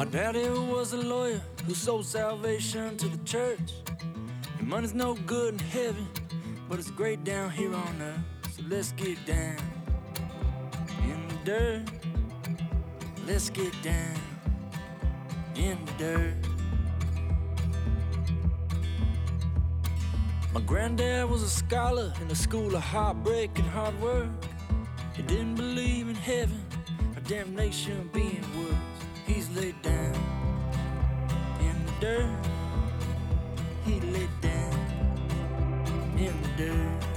My daddy was a lawyer who sold salvation to the church. And money's no good in heaven, but it's great down here on earth. So let's get down in the dirt. Let's get down in the dirt. My granddad was a scholar in a school of heartbreak and hard work. He didn't believe in heaven or damnation being worse. He's laid down in the dirt. He laid down in the dirt.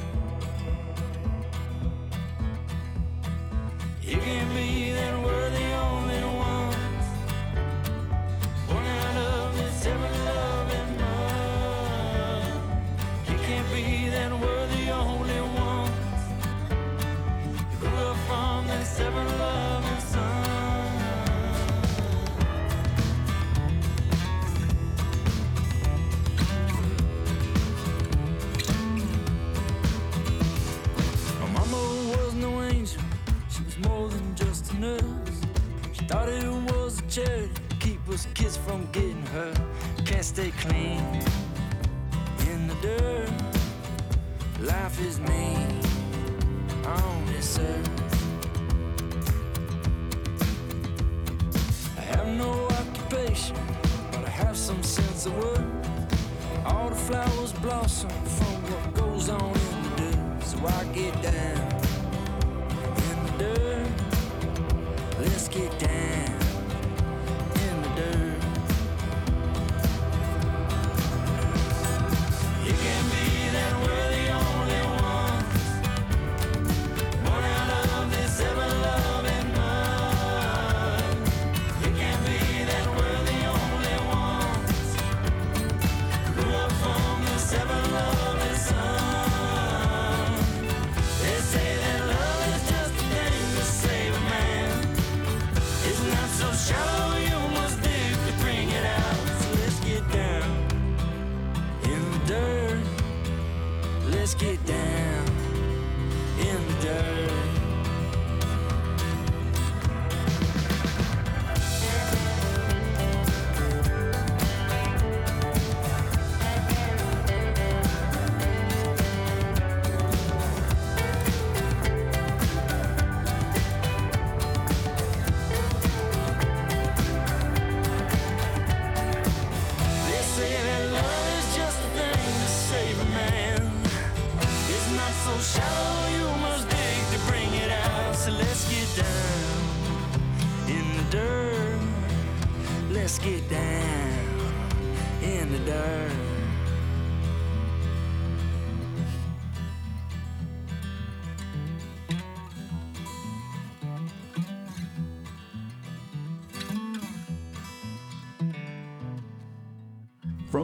Keep kids from getting hurt. Can't stay clean in the dirt. Life is mean on this earth. I have no occupation, but I have some sense of work. All the flowers blossom from what goes on in the dirt. So I get down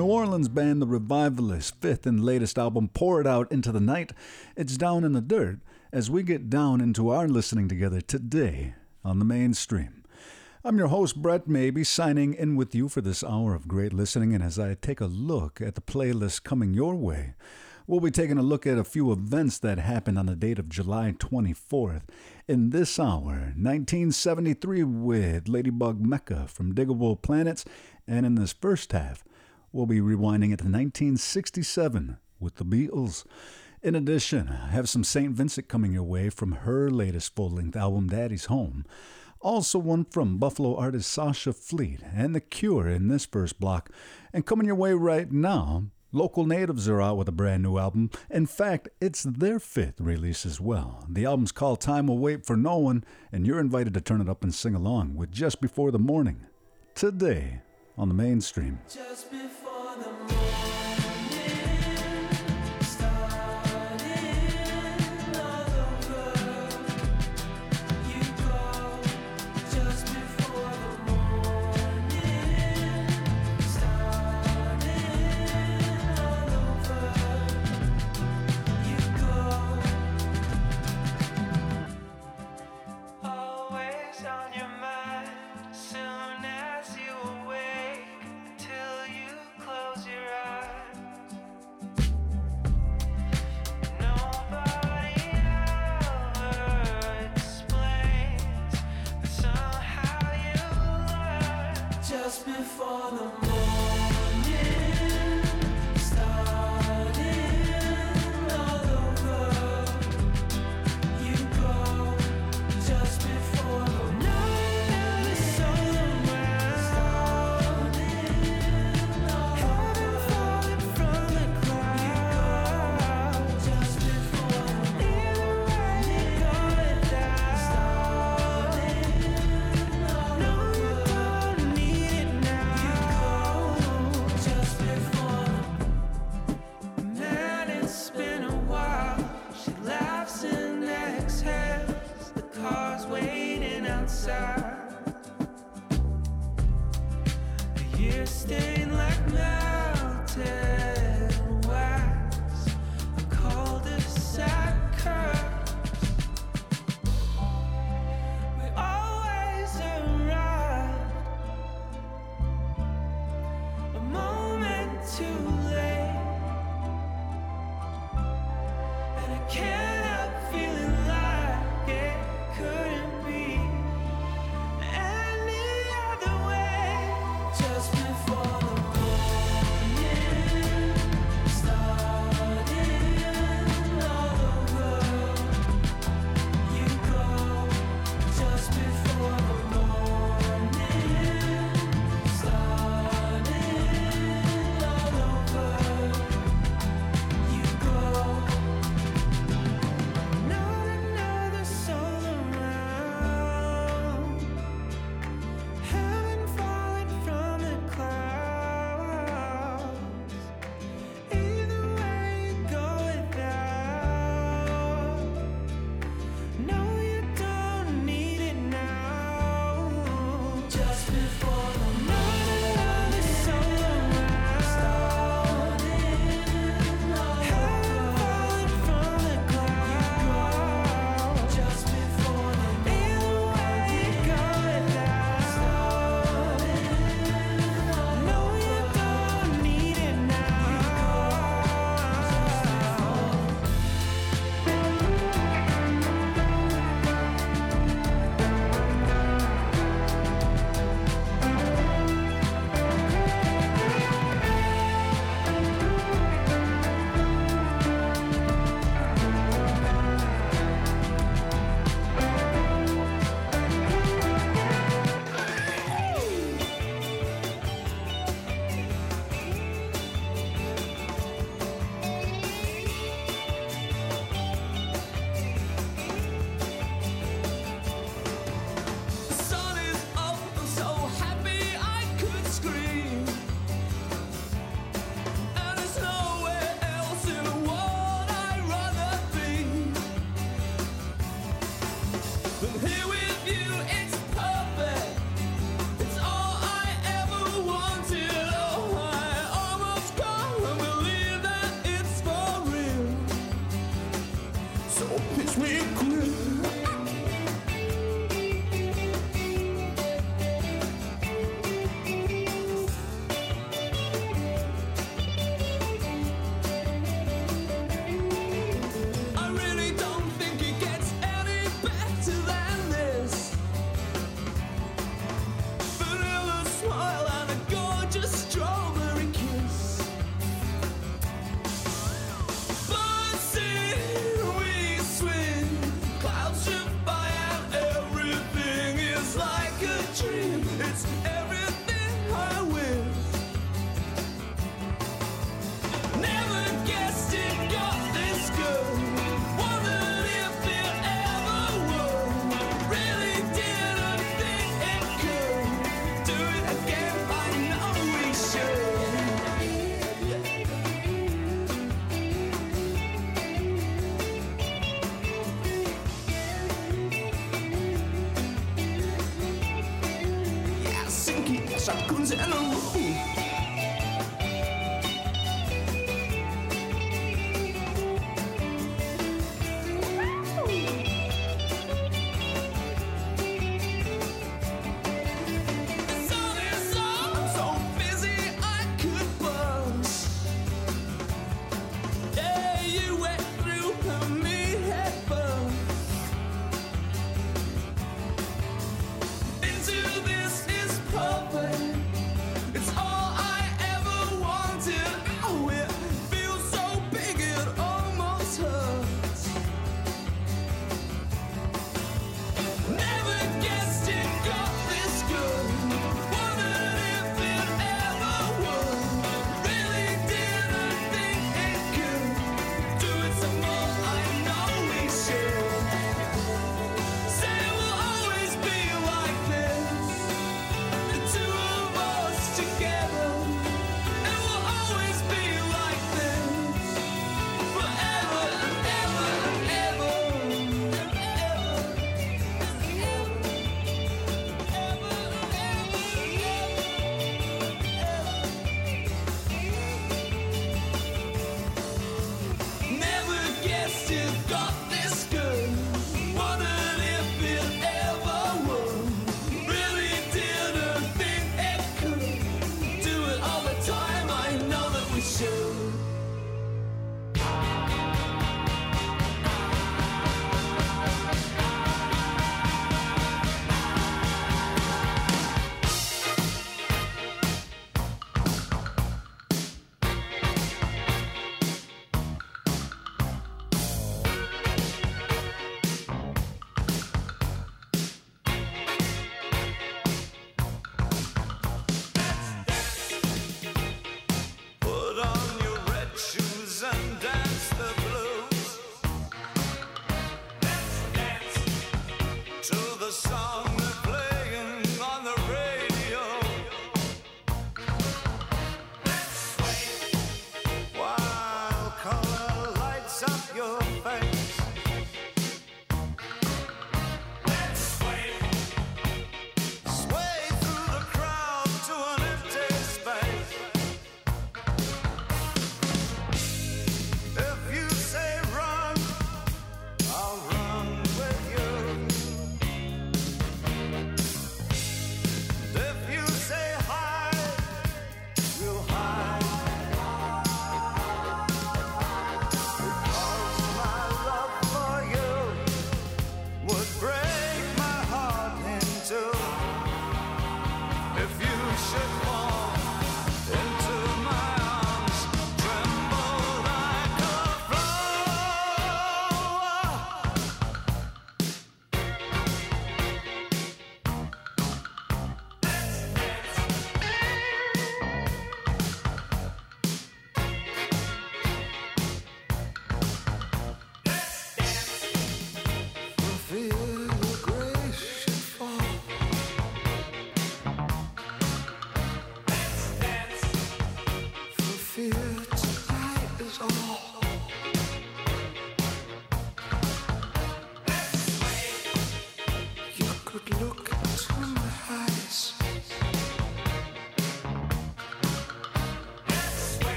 New Orleans band The Revivalists' fifth and latest album, Pour It Out Into the Night, it's Down in the Dirt as we get down into our listening together today on the mainstream. I'm your host, Brett Maybee, signing in with you for this hour of great listening. And as I take a look at the playlist coming your way, we'll be taking a look at a few events that happened on the date of July 24th. In this hour, 1973 with Ladybug Mecca from Digable Planets. And in this first half, we'll be rewinding it to 1967 with the Beatles. In addition, I have some St. Vincent coming your way from her latest full length album, Daddy's Home. Also, one from Buffalo artist Sasha Fleet and The Cure in this first block. And coming your way right now, Local Natives are out with a brand new album. In fact, it's their fifth release as well. The album's called Time Will Wait for No One, and you're invited to turn it up and sing along with Just Before the Morning. Today on the mainstream.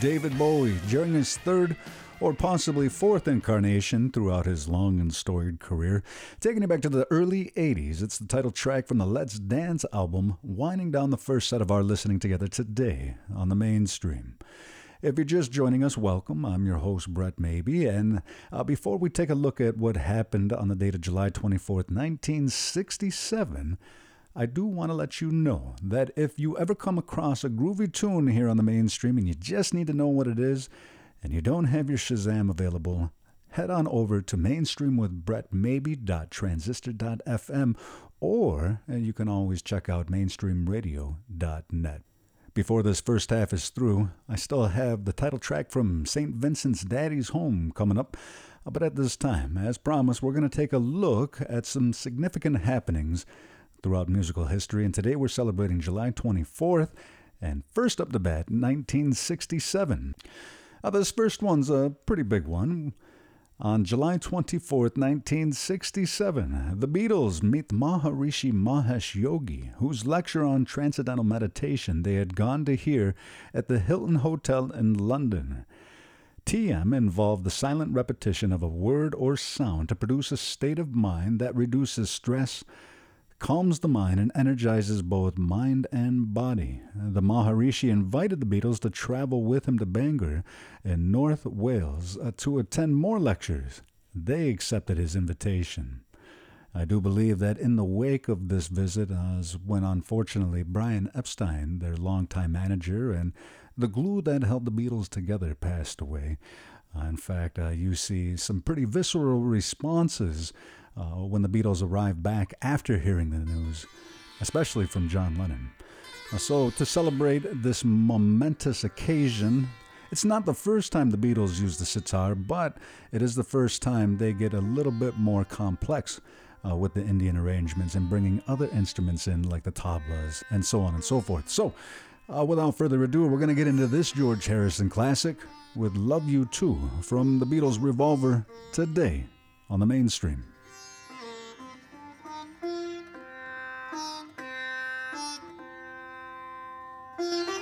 David Bowie during his third or possibly fourth incarnation throughout his long and storied career. Taking it back to the early 80s, it's the title track from the Let's Dance album, winding down the first set of our listening together today on the mainstream. If you're just joining us, welcome. I'm your host, Brett Maybee. And uh, before we take a look at what happened on the date of July 24th, 1967, I do want to let you know that if you ever come across a groovy tune here on the mainstream and you just need to know what it is, and you don't have your Shazam available, head on over to mainstreamwithbrettmaybe.transistor.fm or uh, you can always check out mainstreamradio.net. Before this first half is through, I still have the title track from St. Vincent's Daddy's Home coming up. Uh, But at this time, as promised, we're going to take a look at some significant happenings throughout musical history. And today we're celebrating July 24th. And first up the bat, 1967. Uh, this first one's a pretty big one. On July 24th, 1967, the Beatles meet Maharishi Mahesh Yogi, whose lecture on transcendental meditation they had gone to hear at the Hilton Hotel in London. TM involved the silent repetition of a word or sound to produce a state of mind that reduces stress, calms the mind, and energizes both mind and body. The Maharishi invited the Beatles to travel with him to Bangor in North Wales uh, to attend more lectures. They accepted his invitation. I do believe that in the wake of this visit as when unfortunately Brian Epstein, their longtime manager and the glue that held the Beatles together, passed away. Uh, in fact, uh, you see some pretty visceral responses uh, when the Beatles arrived back after hearing the news, especially from John Lennon. Uh, so, to celebrate this momentous occasion, it's not the first time the Beatles use the sitar, but it is the first time they get a little bit more complex uh, with the Indian arrangements and bringing other instruments in, like the tablas and so on and so forth. So, uh, without further ado, we're going to get into this George Harrison classic with Love You To from the Beatles' Revolver today on the mainstream. Each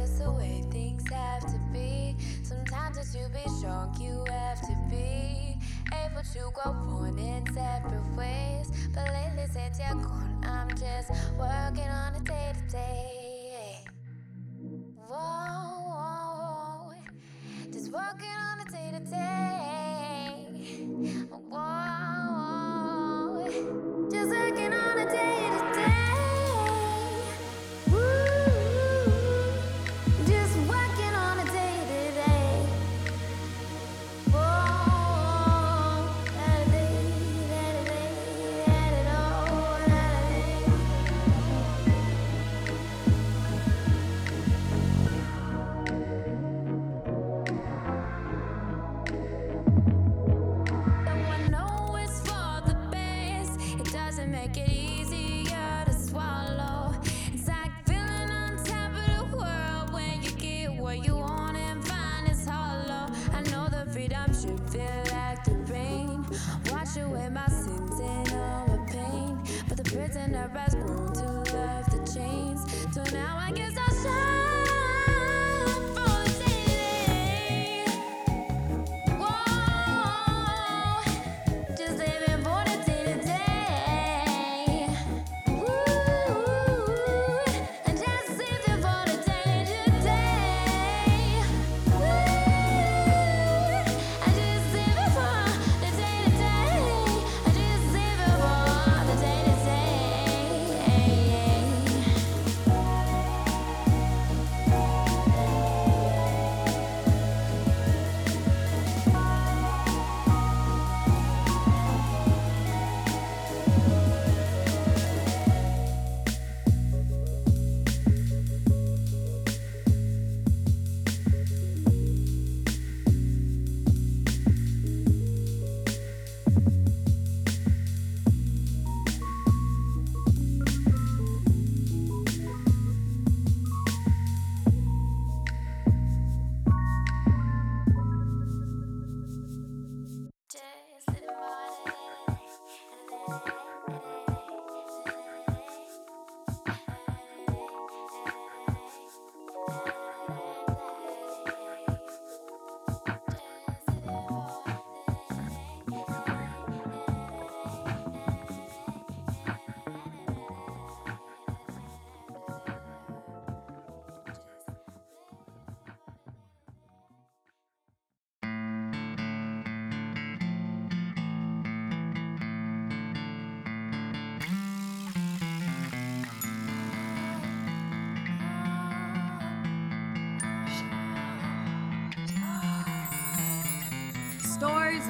just the way things have to be. Sometimes it's to be strong, you have to be able to go on in separate ways. But lately, since you're gone, I'm just working on a day to day.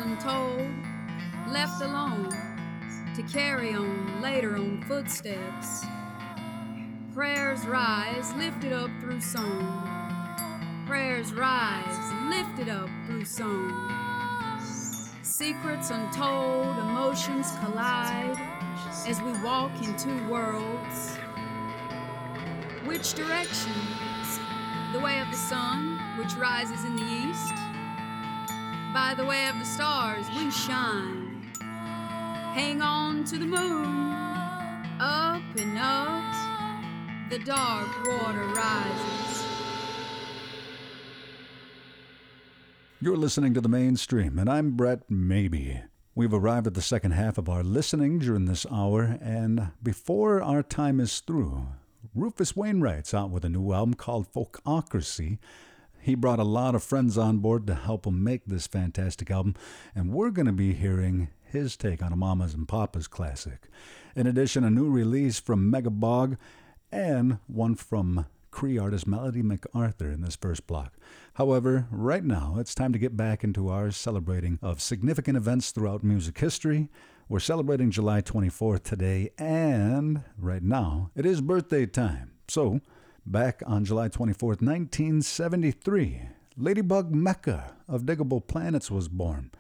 Untold, left alone to carry on later on footsteps. Prayers rise, lifted up through song. Prayers rise, lifted up through song. Secrets untold, emotions collide as we walk in two worlds. Which directions? The way of the sun, which rises in the east. By the way of the stars, we shine. Hang on to the moon, up and up, the dark water rises. You're listening to the mainstream, and I'm Brett Maybee. We've arrived at the second half of our listening during this hour, and before our time is through, Rufus Wainwright's out with a new album called Folkocracy. He brought a lot of friends on board to help him make this fantastic album, and we're going to be hearing his take on a Mamas and Papas classic. In addition, a new release from Mega Bog and one from Cree artist Melody McArthur in this first block. However, right now it's time to get back into our celebrating of significant events throughout music history. We're celebrating July 24th today, and right now it is birthday time. So, back on July 24th, 1973, Ladybug Mecca of Digable Planets was born.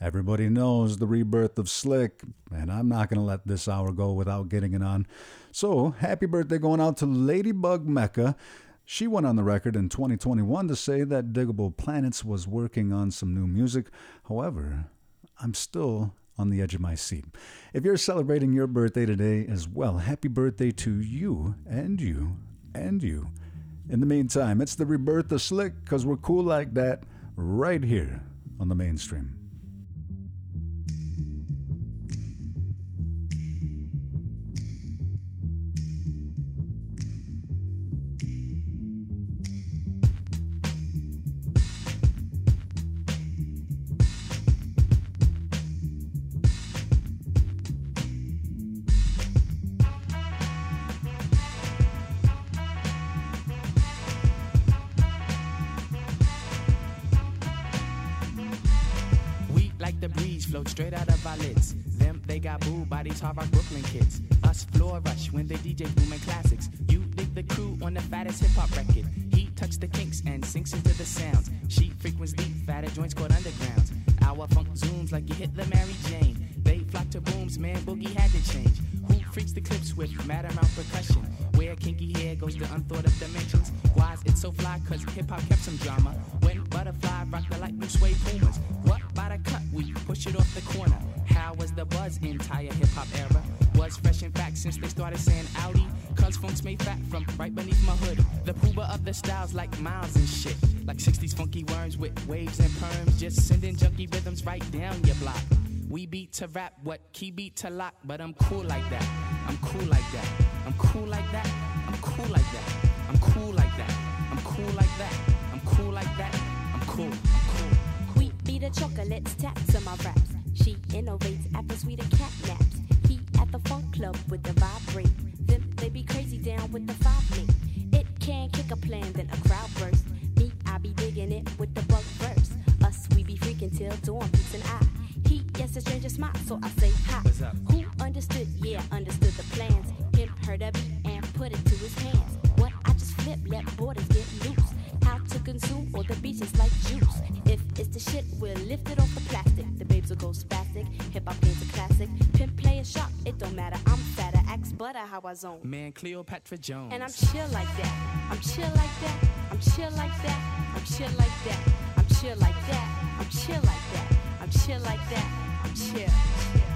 Everybody knows the rebirth of Slick, and I'm not going to let this hour go without getting it on. So, happy birthday going out to Ladybug Mecca. She went on the record in 2021 to say that Digable Planets was working on some new music. However, I'm still on the edge of my seat. If you're celebrating your birthday today as well, happy birthday to you and you and you. In the meantime, it's the rebirth of Slick because we're cool like that right here on the mainstream. Hard rock Brooklyn kids. Us floor rush when they DJ booming classics. You dig the crew on the fattest hip hop record. To rap, what key beat to lock, but I'm cool like that. I'm cool like that. I'm cool like that. I'm cool like that. I'm cool like that. I'm cool like that. I'm cool like that. I'm cool. I'm cool. Wheat be the chocolates, taps on my raps. She innovates after sweeter cat naps. He at the funk club with the vibrate. Them they be crazy down with the five me. It can kick a plan, then a crowd burst. Me, I be digging it with the bug verse. Us, we be freaking till dawn, peace and I. He, yes, a stranger smile, so I say hi. Who understood? Yeah, understood the plans. Him heard of it and put it to his hands. What I just flip, let borders get loose. How to consume all the beaches like juice. If it's the shit, we'll lift it off the plastic. The babes will go spastic. Hip hop game's a classic. Pimp play a shot, it don't matter. I'm fatter, axe butter how I zone. Man, Cleopatra Jones. And I'm chill like that. I'm chill like that. I'm chill like that. I'm chill like that. I'm chill like that. I'm chill like that. I'm chill like that. I'm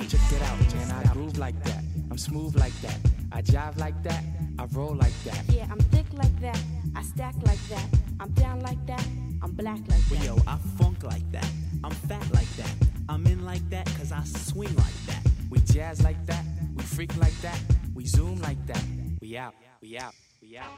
Check it out, man. I groove like that. I'm smooth like that. I jive like that. I roll like that. Yeah, I'm thick like that. I stack like that. I'm down like that. I'm black like that. yo, I funk like that. I'm fat like that. I'm in like that cause I swing like that. We jazz like that. We freak like that. We zoom like that. We out. We out. We out.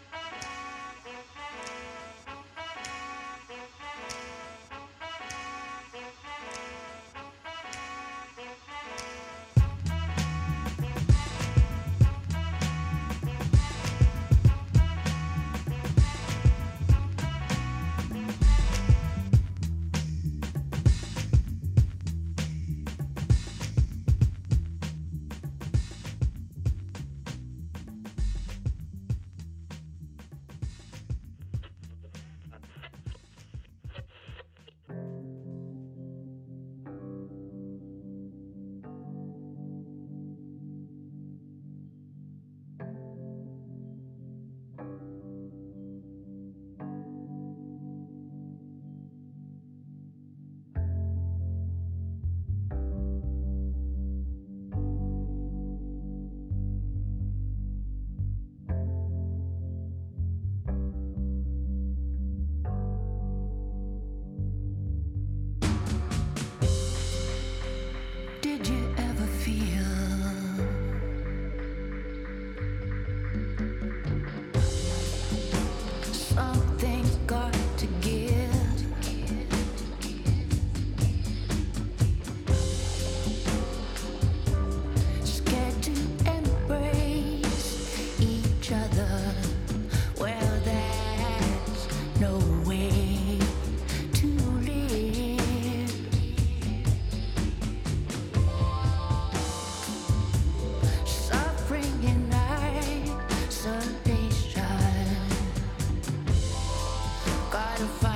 to fight.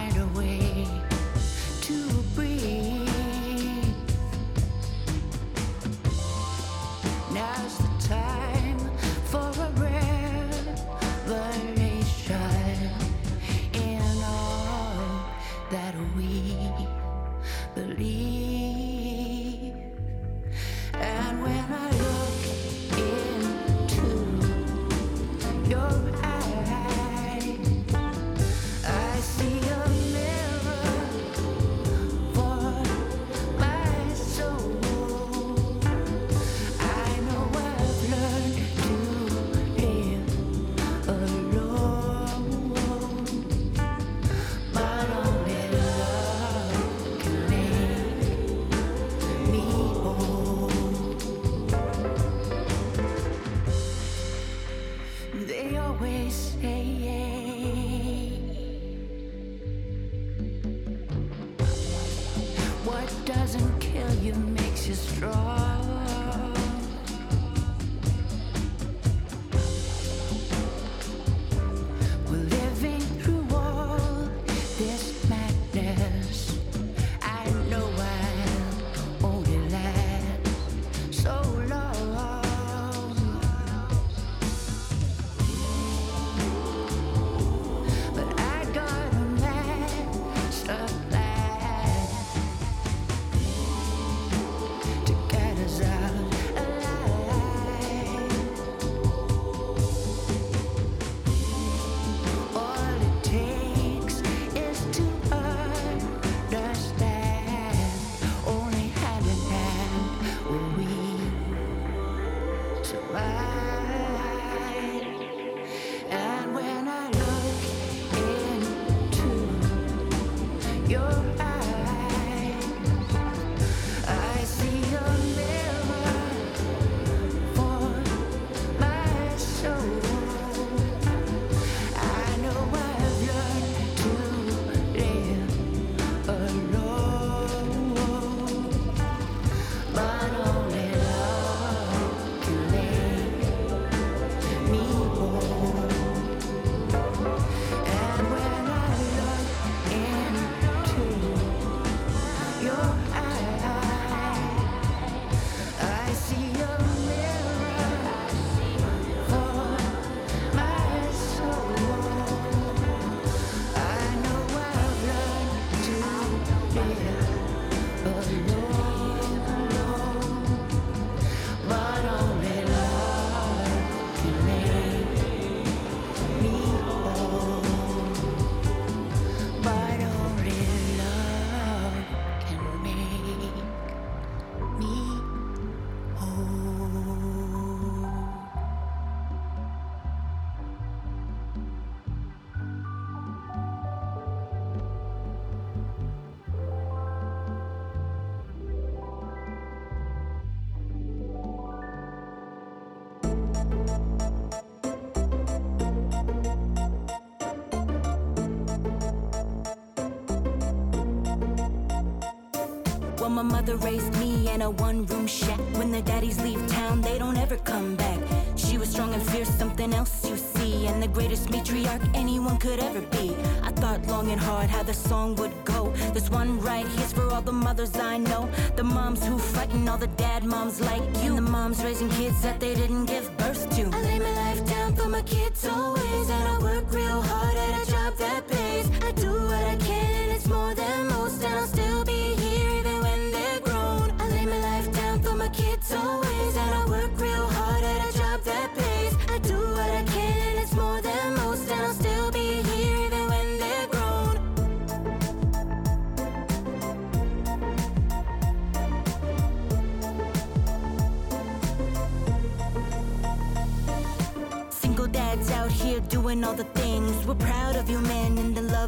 Mother raised me in a one room shack. When the daddies leave town, they don't ever come back. She was strong and fierce, something else you see. And the greatest matriarch anyone could ever be. I thought long and hard how the song would go. This one right here's for all the mothers I know. The moms who fight and all the dad moms like you. The moms raising kids that they didn't give birth to. I lay my life down for my kids always. And I work real hard at a job that pays.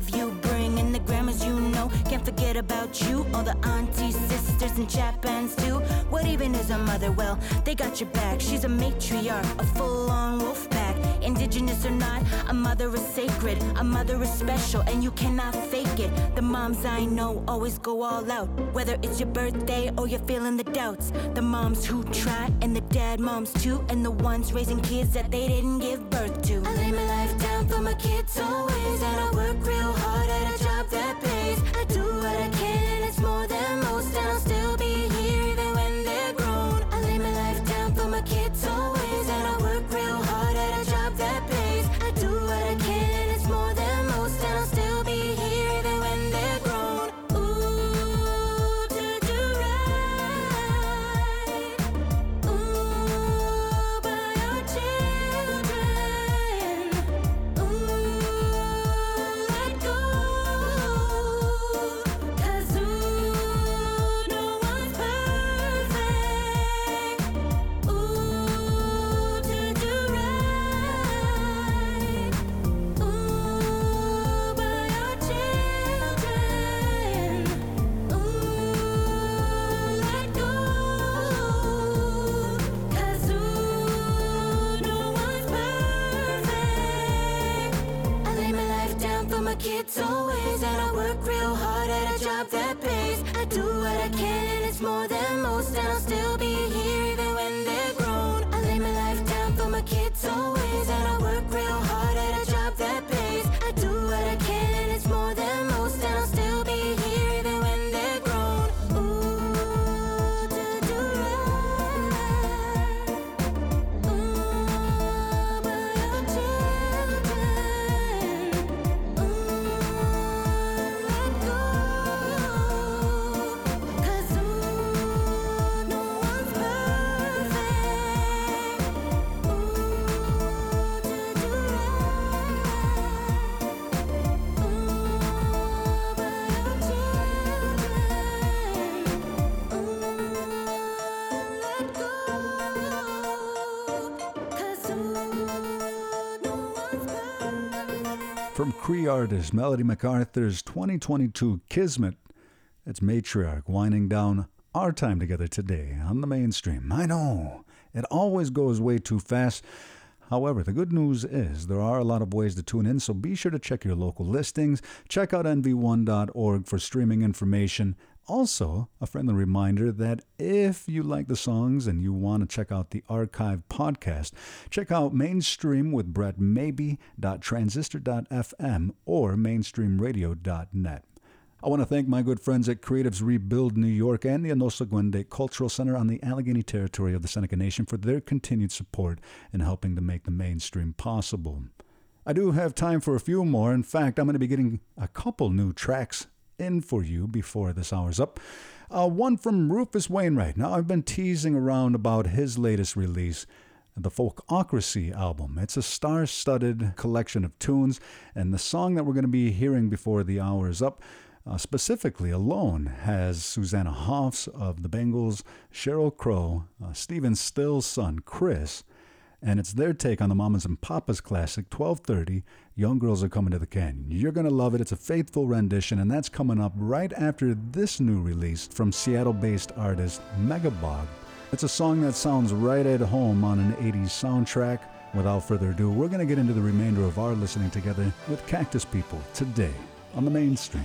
Love you can't forget about you. All the aunties, sisters, and Japans too. What even is a mother? Well, they got your back. She's a matriarch, a full on wolf pack. Indigenous or not, a mother is sacred. A mother is special, and you cannot fake it. The moms I know always go all out. Whether it's your birthday or you're feeling the doubts. The moms who try, and the dad moms too. And the ones raising kids that they didn't give birth to. I lay my life down for my kids always. And I work real hard at a job that pays. Kids always. And I work real hard at a job that pays. I do what I can Artist Melody McArthur's 2022 Kizmet, it's Matriarch winding down our time together today on the mainstream. I know, it always goes way too fast. However, the good news is there are a lot of ways to tune in, so be sure to check your local listings. Check out nv1.org for streaming information. Also, a friendly reminder that if you like the songs and you want to check out the archive podcast, check out Mainstream with Brett Maybee.transistor.fm or mainstreamradio.net. I want to thank my good friends at Creatives Rebuild New York and the Onöhsagwë:de' Cultural Center on the Allegany territory of the Seneca Nation for their continued support in helping to make the mainstream possible. I do have time for a few more. In fact, I'm going to be getting a couple new tracks in for you before this hour's up. Uh, one from Rufus Wainwright. Now, I've been teasing around about his latest release, the Folkocracy album. It's a star studded collection of tunes, and the song that we're going to be hearing before the hour is up. Uh, specifically, alone has Susanna Hoffs of the Bangles, Sheryl Crow, uh, Stephen Stills' son, Chris, and it's their take on the Mamas and Papas classic 1230 Young Girls Are Coming to the Canyon. You're going to love it. It's a faithful rendition, and that's coming up right after this new release from Seattle based artist Mega Bog. It's a song that sounds right at home on an 80s soundtrack. Without further ado, we're going to get into the remainder of our listening together with Cactus People today on the mainstream.